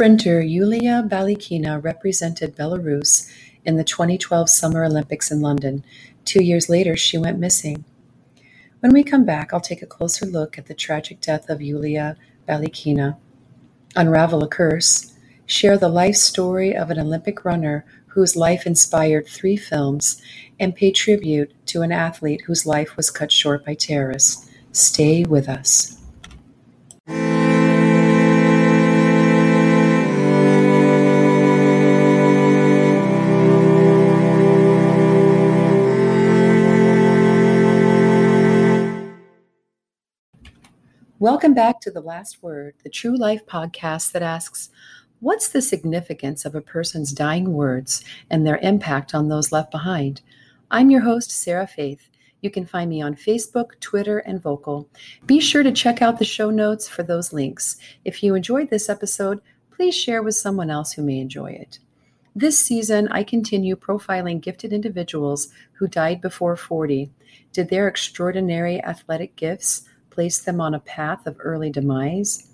Sprinter Yulia Balykina represented Belarus in the twenty-twelve Summer Olympics in London. Two years later she went missing. When we come back, I'll take a closer look at the tragic death of Yulia Balykina, unravel a curse, share the life story of an Olympic runner whose life inspired three films, and pay tribute to an athlete whose life was cut short by terrorists. Stay with us. Welcome back to The Last Word, the True Life podcast that asks, What's the significance of a person's dying words and their impact on those left behind? I'm your host, Sarah Faith. You can find me on Facebook, Twitter, and Vocal. Be sure to check out the show notes for those links. If you enjoyed this episode, please share with someone else who may enjoy it. This season, I continue profiling gifted individuals who died before 40. Did their extraordinary athletic gifts place them on a path of early demise?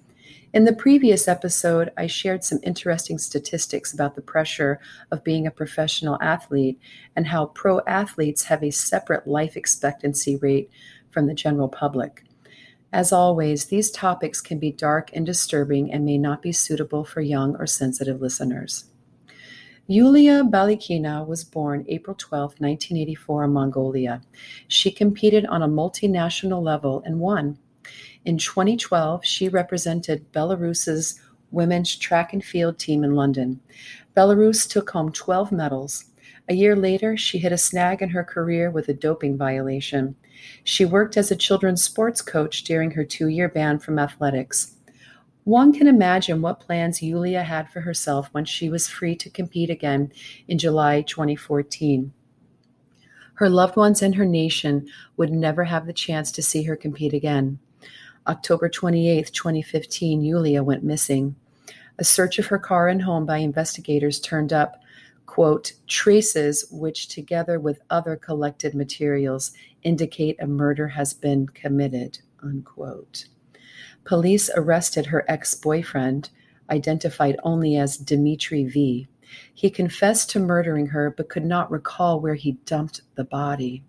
In the previous episode, I shared some interesting statistics about the pressure of being a professional athlete and how pro athletes have a separate life expectancy rate from the general public. As always, these topics can be dark and disturbing and may not be suitable for young or sensitive listeners. Yulia Balykina was born April 12, 1984, in Mongolia. She competed on a multinational level and won. In 2012, she represented Belarus's women's track and field team in London. Belarus took home 12 medals. A year later, she hit a snag in her career with a doping violation. She worked as a children's sports coach during her two year ban from athletics. One can imagine what plans Yulia had for herself when she was free to compete again in July 2014. Her loved ones and her nation would never have the chance to see her compete again. October 28, 2015, Yulia went missing. A search of her car and home by investigators turned up, quote, traces which, together with other collected materials, indicate a murder has been committed, unquote. Police arrested her ex boyfriend, identified only as Dimitri V. He confessed to murdering her but could not recall where he dumped the body.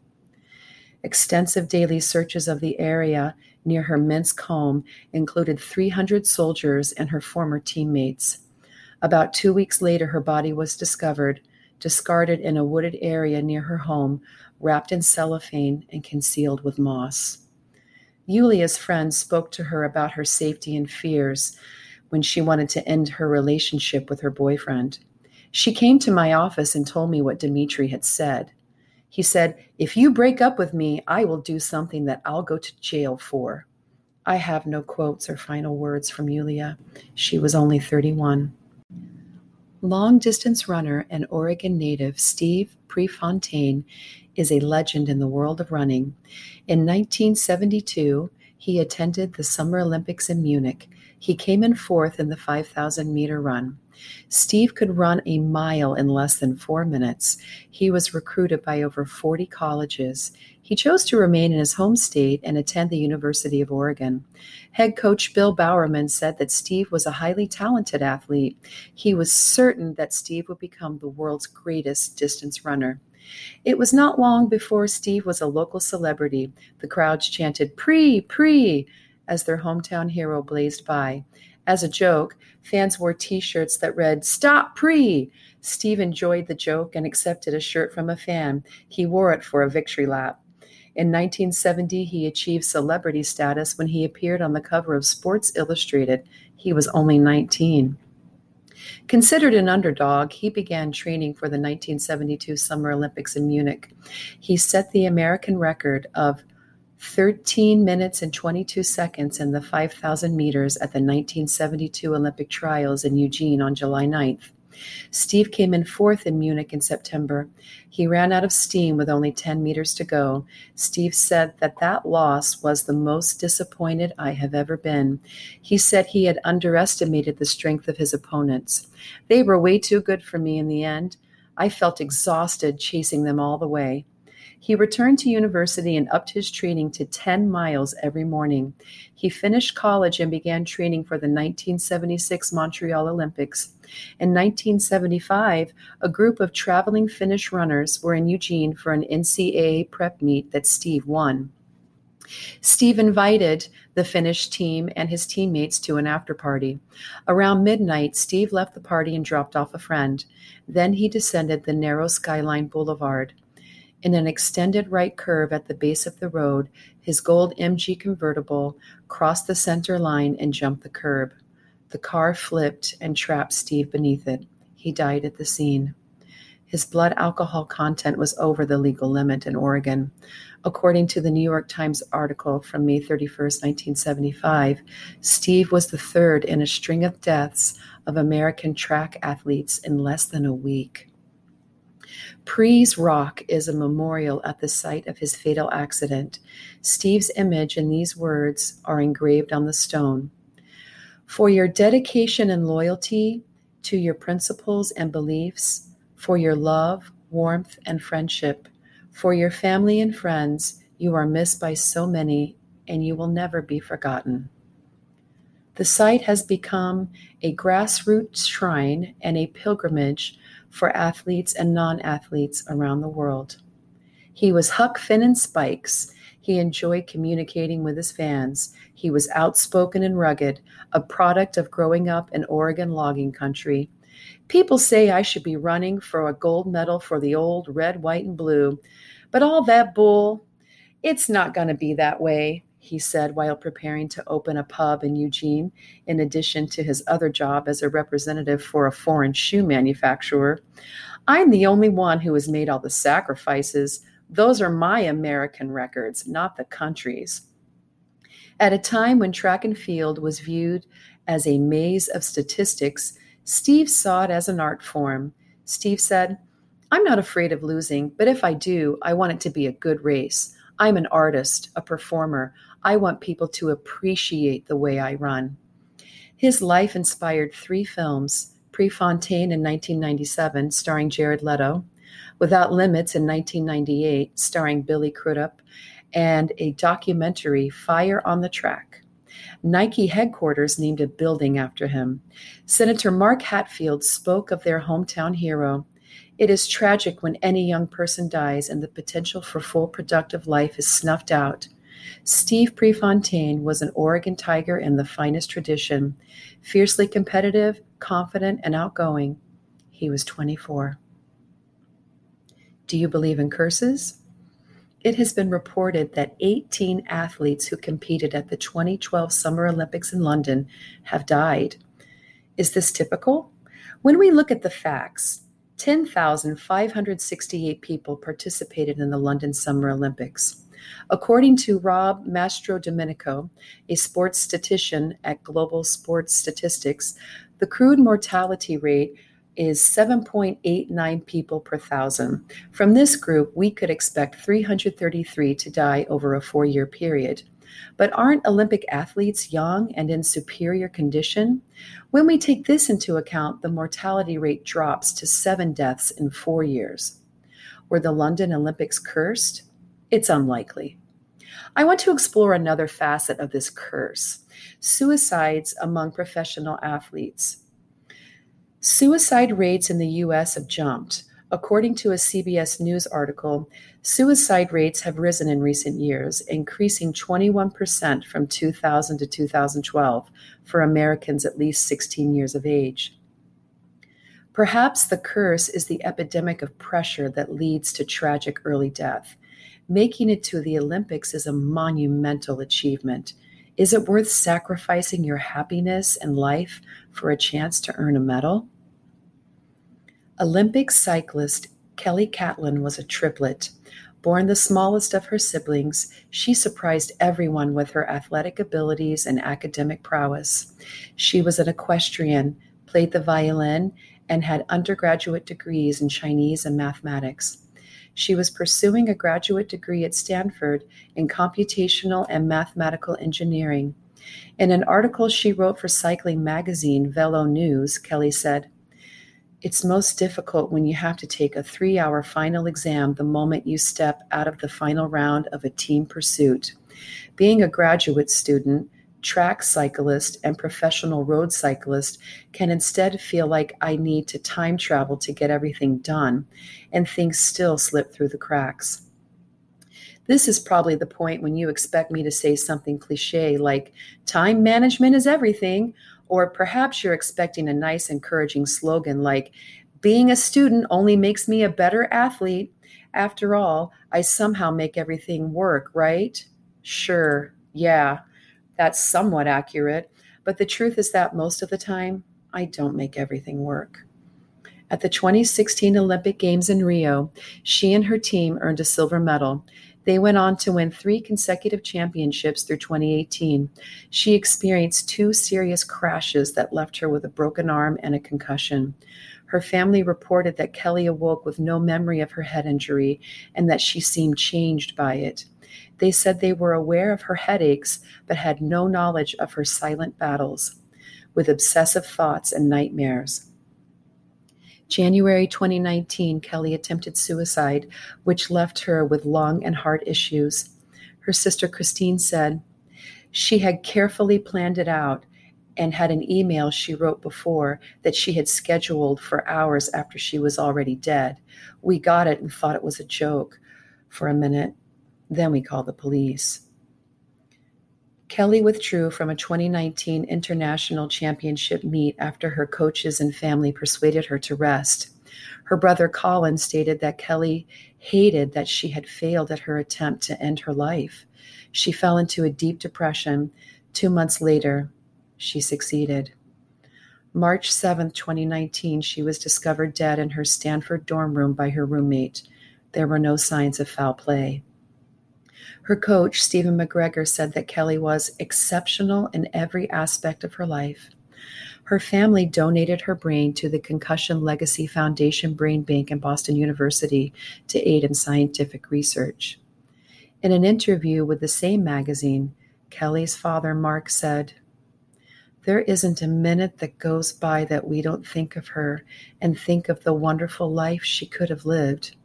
Extensive daily searches of the area near her Minsk home included 300 soldiers and her former teammates. About two weeks later, her body was discovered, discarded in a wooded area near her home, wrapped in cellophane and concealed with moss. Yulia's friends spoke to her about her safety and fears when she wanted to end her relationship with her boyfriend. She came to my office and told me what Dmitri had said. He said, If you break up with me, I will do something that I'll go to jail for. I have no quotes or final words from Yulia. She was only 31. Long distance runner and Oregon native Steve Prefontaine is a legend in the world of running. In 1972, he attended the Summer Olympics in Munich. He came in fourth in the 5,000 meter run. Steve could run a mile in less than four minutes. He was recruited by over 40 colleges. He chose to remain in his home state and attend the University of Oregon. Head coach Bill Bowerman said that Steve was a highly talented athlete. He was certain that Steve would become the world's greatest distance runner. It was not long before Steve was a local celebrity. The crowds chanted, Pre, Pre, as their hometown hero blazed by. As a joke, fans wore t shirts that read, Stop Pre! Steve enjoyed the joke and accepted a shirt from a fan. He wore it for a victory lap. In 1970, he achieved celebrity status when he appeared on the cover of Sports Illustrated. He was only 19. Considered an underdog, he began training for the 1972 Summer Olympics in Munich. He set the American record of 13 minutes and 22 seconds in the 5,000 meters at the 1972 Olympic trials in Eugene on July 9th. Steve came in fourth in Munich in September. He ran out of steam with only 10 meters to go. Steve said that that loss was the most disappointed I have ever been. He said he had underestimated the strength of his opponents. They were way too good for me in the end. I felt exhausted chasing them all the way. He returned to university and upped his training to 10 miles every morning. He finished college and began training for the 1976 Montreal Olympics. In 1975, a group of traveling Finnish runners were in Eugene for an NCAA prep meet that Steve won. Steve invited the Finnish team and his teammates to an after party. Around midnight, Steve left the party and dropped off a friend. Then he descended the narrow Skyline Boulevard. In an extended right curve at the base of the road, his gold MG convertible crossed the center line and jumped the curb. The car flipped and trapped Steve beneath it. He died at the scene. His blood alcohol content was over the legal limit in Oregon. According to the New York Times article from May 31, 1975, Steve was the third in a string of deaths of American track athletes in less than a week. Pre's Rock is a memorial at the site of his fatal accident. Steve's image and these words are engraved on the stone. For your dedication and loyalty to your principles and beliefs, for your love, warmth, and friendship, for your family and friends, you are missed by so many, and you will never be forgotten. The site has become a grassroots shrine and a pilgrimage for athletes and non athletes around the world. He was Huck Finn and Spikes. He enjoyed communicating with his fans. He was outspoken and rugged, a product of growing up in Oregon logging country. People say I should be running for a gold medal for the old red, white, and blue, but all that bull, it's not going to be that way he said while preparing to open a pub in Eugene, in addition to his other job as a representative for a foreign shoe manufacturer. I'm the only one who has made all the sacrifices. Those are my American records, not the country's. At a time when track and field was viewed as a maze of statistics, Steve saw it as an art form. Steve said, I'm not afraid of losing, but if I do, I want it to be a good race. I'm an artist, a performer. I want people to appreciate the way I run. His life inspired three films Prefontaine in 1997, starring Jared Leto, Without Limits in 1998, starring Billy Crudup, and a documentary, Fire on the Track. Nike headquarters named a building after him. Senator Mark Hatfield spoke of their hometown hero. It is tragic when any young person dies and the potential for full productive life is snuffed out. Steve Prefontaine was an Oregon Tiger in the finest tradition, fiercely competitive, confident, and outgoing. He was 24. Do you believe in curses? It has been reported that 18 athletes who competed at the 2012 Summer Olympics in London have died. Is this typical? When we look at the facts, 10,568 people participated in the London Summer Olympics. According to Rob Mastro Mastrodomenico, a sports statistician at Global Sports Statistics, the crude mortality rate is 7.89 people per thousand. From this group, we could expect 333 to die over a four year period. But aren't Olympic athletes young and in superior condition? When we take this into account, the mortality rate drops to seven deaths in four years. Were the London Olympics cursed? It's unlikely. I want to explore another facet of this curse suicides among professional athletes. Suicide rates in the US have jumped. According to a CBS News article, suicide rates have risen in recent years, increasing 21% from 2000 to 2012 for Americans at least 16 years of age. Perhaps the curse is the epidemic of pressure that leads to tragic early death. Making it to the Olympics is a monumental achievement. Is it worth sacrificing your happiness and life for a chance to earn a medal? Olympic cyclist Kelly Catlin was a triplet. Born the smallest of her siblings, she surprised everyone with her athletic abilities and academic prowess. She was an equestrian, played the violin, and had undergraduate degrees in Chinese and mathematics. She was pursuing a graduate degree at Stanford in computational and mathematical engineering. In an article she wrote for cycling magazine Velo News, Kelly said, It's most difficult when you have to take a three hour final exam the moment you step out of the final round of a team pursuit. Being a graduate student, track cyclist, and professional road cyclist can instead feel like I need to time travel to get everything done, and things still slip through the cracks. This is probably the point when you expect me to say something cliche like, time management is everything, or perhaps you're expecting a nice, encouraging slogan like, being a student only makes me a better athlete. After all, I somehow make everything work, right? Sure, yeah, that's somewhat accurate. But the truth is that most of the time, I don't make everything work. At the 2016 Olympic Games in Rio, she and her team earned a silver medal. They went on to win three consecutive championships through 2018. She experienced two serious crashes that left her with a broken arm and a concussion. Her family reported that Kelly awoke with no memory of her head injury and that she seemed changed by it. They said they were aware of her headaches, but had no knowledge of her silent battles with obsessive thoughts and nightmares. January 2019, Kelly attempted suicide, which left her with lung and heart issues. Her sister Christine said, She had carefully planned it out and had an email she wrote before that she had scheduled for hours after she was already dead. We got it and thought it was a joke for a minute. Then we call the police. Kelly withdrew from a 2019 international championship meet after her coaches and family persuaded her to rest. Her brother Colin stated that Kelly hated that she had failed at her attempt to end her life. She fell into a deep depression. Two months later, she succeeded. March 7, 2019, she was discovered dead in her Stanford dorm room by her roommate. There were no signs of foul play. Her coach, Stephen McGregor, said that Kelly was exceptional in every aspect of her life. Her family donated her brain to the Concussion Legacy Foundation Brain Bank in Boston University to aid in scientific research. In an interview with the same magazine, Kelly's father, Mark, said, There isn't a minute that goes by that we don't think of her and think of the wonderful life she could have lived.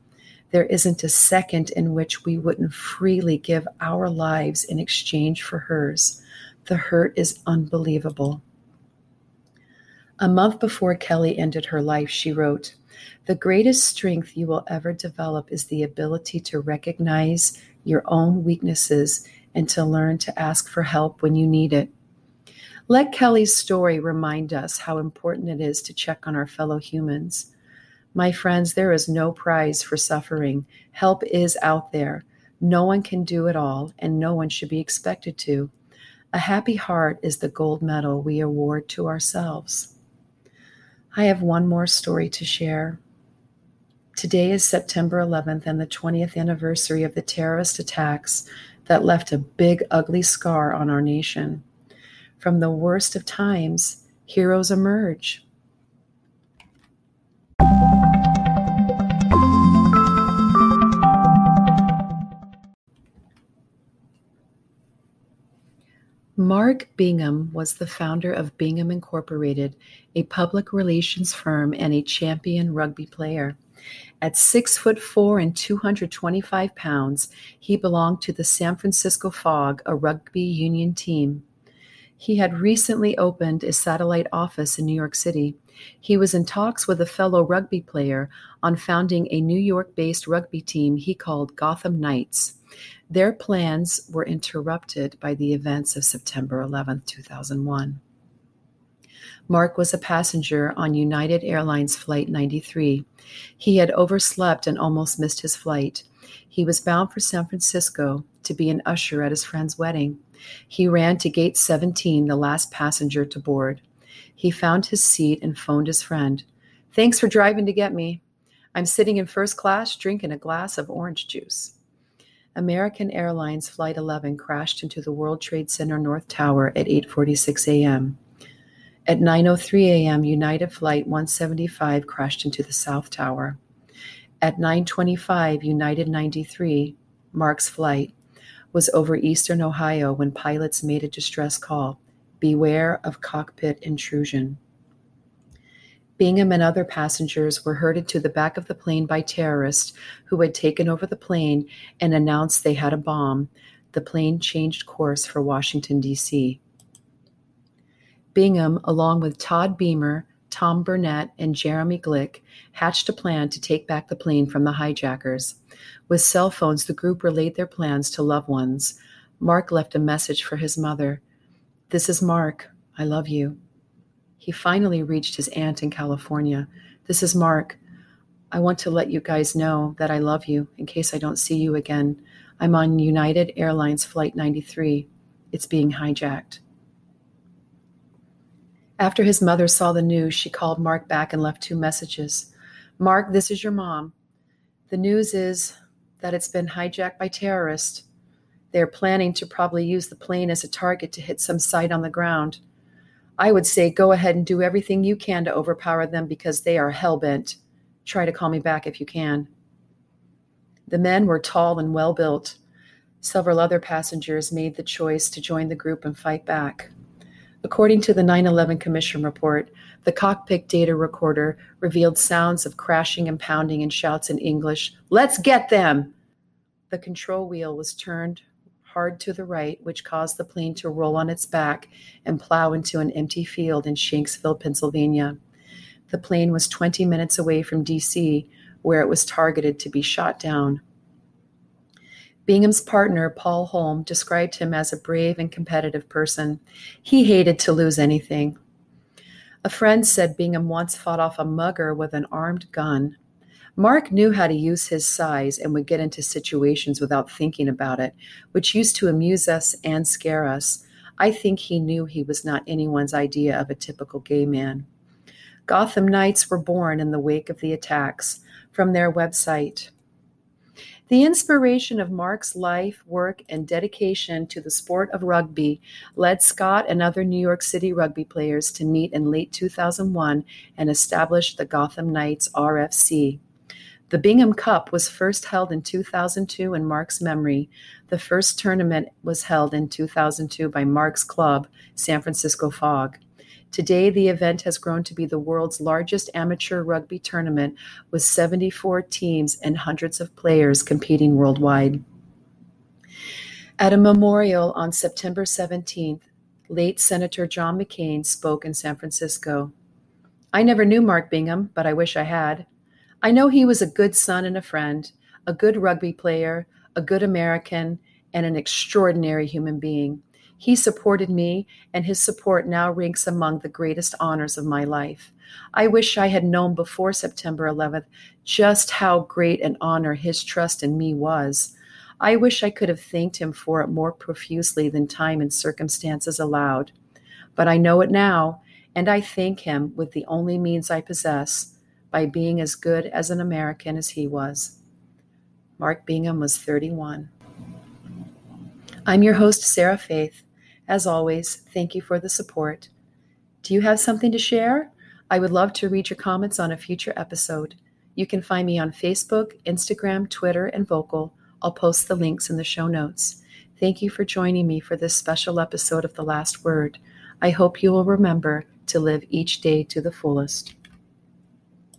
There isn't a second in which we wouldn't freely give our lives in exchange for hers. The hurt is unbelievable. A month before Kelly ended her life, she wrote, The greatest strength you will ever develop is the ability to recognize your own weaknesses and to learn to ask for help when you need it. Let Kelly's story remind us how important it is to check on our fellow humans. My friends, there is no prize for suffering. Help is out there. No one can do it all, and no one should be expected to. A happy heart is the gold medal we award to ourselves. I have one more story to share. Today is September 11th and the 20th anniversary of the terrorist attacks that left a big, ugly scar on our nation. From the worst of times, heroes emerge. Mark Bingham was the founder of Bingham Incorporated, a public relations firm and a champion rugby player. At six foot four and 225 pounds, he belonged to the San Francisco Fog, a rugby union team. He had recently opened a satellite office in New York City. He was in talks with a fellow rugby player on founding a New York based rugby team he called Gotham Knights. Their plans were interrupted by the events of September 11, 2001. Mark was a passenger on United Airlines Flight 93. He had overslept and almost missed his flight. He was bound for San Francisco to be an usher at his friend's wedding. He ran to gate 17, the last passenger to board. He found his seat and phoned his friend. Thanks for driving to get me. I'm sitting in first class drinking a glass of orange juice. American Airlines Flight 11 crashed into the World Trade Center North Tower at 8:46 a.m. At 9:03 a.m., United Flight 175 crashed into the South Tower. At 9:25, United 93, Mark's flight, was over eastern Ohio when pilots made a distress call: "Beware of cockpit intrusion." Bingham and other passengers were herded to the back of the plane by terrorists who had taken over the plane and announced they had a bomb. The plane changed course for Washington, D.C. Bingham, along with Todd Beamer, Tom Burnett, and Jeremy Glick, hatched a plan to take back the plane from the hijackers. With cell phones, the group relayed their plans to loved ones. Mark left a message for his mother This is Mark. I love you. He finally reached his aunt in California. This is Mark. I want to let you guys know that I love you in case I don't see you again. I'm on United Airlines Flight 93. It's being hijacked. After his mother saw the news, she called Mark back and left two messages. Mark, this is your mom. The news is that it's been hijacked by terrorists. They're planning to probably use the plane as a target to hit some site on the ground. I would say go ahead and do everything you can to overpower them because they are hell bent. Try to call me back if you can. The men were tall and well built. Several other passengers made the choice to join the group and fight back. According to the 9 11 Commission report, the cockpit data recorder revealed sounds of crashing and pounding and shouts in English, Let's get them! The control wheel was turned hard to the right, which caused the plane to roll on its back and plow into an empty field in Shanksville, Pennsylvania. The plane was 20 minutes away from D.C., where it was targeted to be shot down. Bingham's partner, Paul Holm, described him as a brave and competitive person. He hated to lose anything. A friend said Bingham once fought off a mugger with an armed gun. Mark knew how to use his size and would get into situations without thinking about it, which used to amuse us and scare us. I think he knew he was not anyone's idea of a typical gay man. Gotham Knights were born in the wake of the attacks. From their website, the inspiration of Mark's life, work, and dedication to the sport of rugby led Scott and other New York City rugby players to meet in late 2001 and establish the Gotham Knights RFC. The Bingham Cup was first held in 2002 in Mark's memory. The first tournament was held in 2002 by Mark's club, San Francisco Fog. Today, the event has grown to be the world's largest amateur rugby tournament with 74 teams and hundreds of players competing worldwide. At a memorial on September 17th, late Senator John McCain spoke in San Francisco. I never knew Mark Bingham, but I wish I had. I know he was a good son and a friend, a good rugby player, a good American, and an extraordinary human being. He supported me, and his support now ranks among the greatest honors of my life. I wish I had known before September 11th just how great an honor his trust in me was. I wish I could have thanked him for it more profusely than time and circumstances allowed. But I know it now, and I thank him with the only means I possess by being as good as an American as he was. Mark Bingham was 31. I'm your host, Sarah Faith. As always, thank you for the support. Do you have something to share? I would love to read your comments on a future episode. You can find me on Facebook, Instagram, Twitter, and Vocal. I'll post the links in the show notes. Thank you for joining me for this special episode of The Last Word. I hope you will remember to live each day to the fullest.